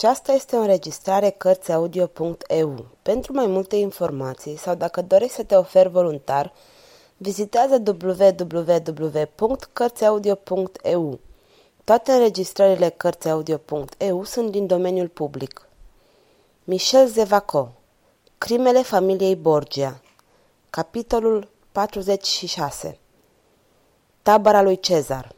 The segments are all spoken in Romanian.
Aceasta este o înregistrare Cărțiaudio.eu. Pentru mai multe informații sau dacă dorești să te oferi voluntar, vizitează www.cărțiaudio.eu. Toate înregistrările Cărțiaudio.eu sunt din domeniul public. Michel Zevaco Crimele familiei Borgia Capitolul 46 Tabăra lui Cezar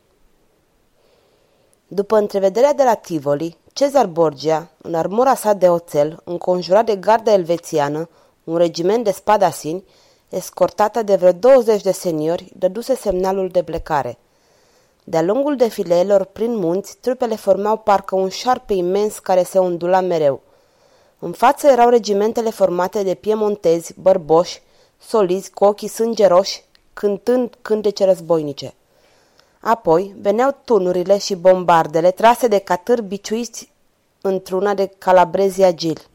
După întrevederea de la Tivoli, Cezar Borgia, în armura sa de oțel, înconjurat de garda elvețiană, un regiment de spadasini, escortată de vreo 20 de seniori, dăduse semnalul de plecare. De-a lungul defileelor prin munți, trupele formau parcă un șarpe imens care se undula mereu. În față erau regimentele formate de piemontezi, bărboși, solizi cu ochii sângeroși, cântând cântece războinice. Apoi veneau tunurile și bombardele trase de catâri biciuiți într-una de calabrezi agili.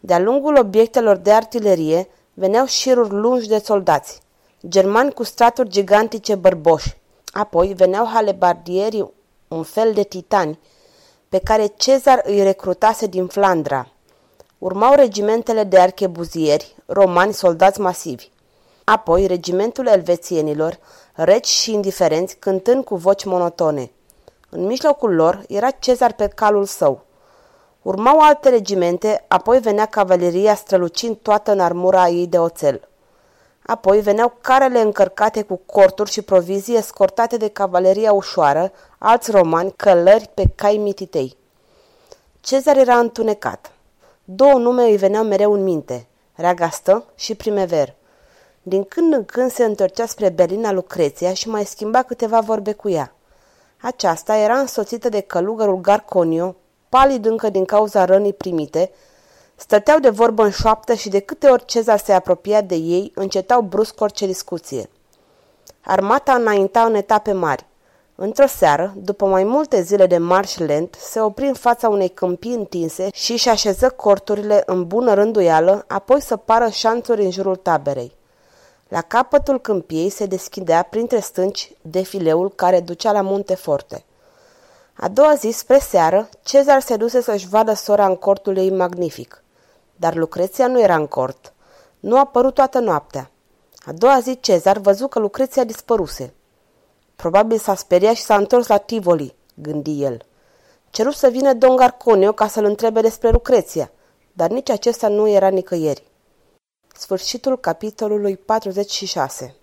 De-a lungul obiectelor de artilerie veneau șiruri lungi de soldați, germani cu straturi gigantice bărboși. Apoi veneau halebardierii, un fel de titani, pe care Cezar îi recrutase din Flandra. Urmau regimentele de archebuzieri, romani soldați masivi. Apoi regimentul elvețienilor, reci și indiferenți, cântând cu voci monotone. În mijlocul lor era Cezar pe calul său. Urmau alte regimente, apoi venea cavaleria strălucind toată în armura ei de oțel. Apoi veneau carele încărcate cu corturi și provizii escortate de cavaleria ușoară, alți romani, călări pe cai mititei. Cezar era întunecat. Două nume îi veneau mereu în minte, Reagastă și Primever. Din când în când se întorcea spre Berlina Lucreția și mai schimba câteva vorbe cu ea. Aceasta era însoțită de călugărul Garconio, palid încă din cauza rănii primite, stăteau de vorbă în șoaptă și de câte ori Cezar se apropia de ei, încetau brusc orice discuție. Armata înainta în etape mari. Într-o seară, după mai multe zile de marș lent, se opri în fața unei câmpii întinse și își așeză corturile în bună rânduială, apoi să pară șanțuri în jurul taberei. La capătul câmpiei se deschidea printre stânci defileul care ducea la munte forte. A doua zi, spre seară, Cezar se duse să-și vadă sora în cortul ei magnific. Dar Lucreția nu era în cort. Nu a apărut toată noaptea. A doua zi, Cezar văzu că Lucreția dispăruse. Probabil s-a speriat și s-a întors la Tivoli, gândi el. Ceru să vină Don Garconio ca să-l întrebe despre Lucreția, dar nici acesta nu era nicăieri. Sfârșitul capitolului 46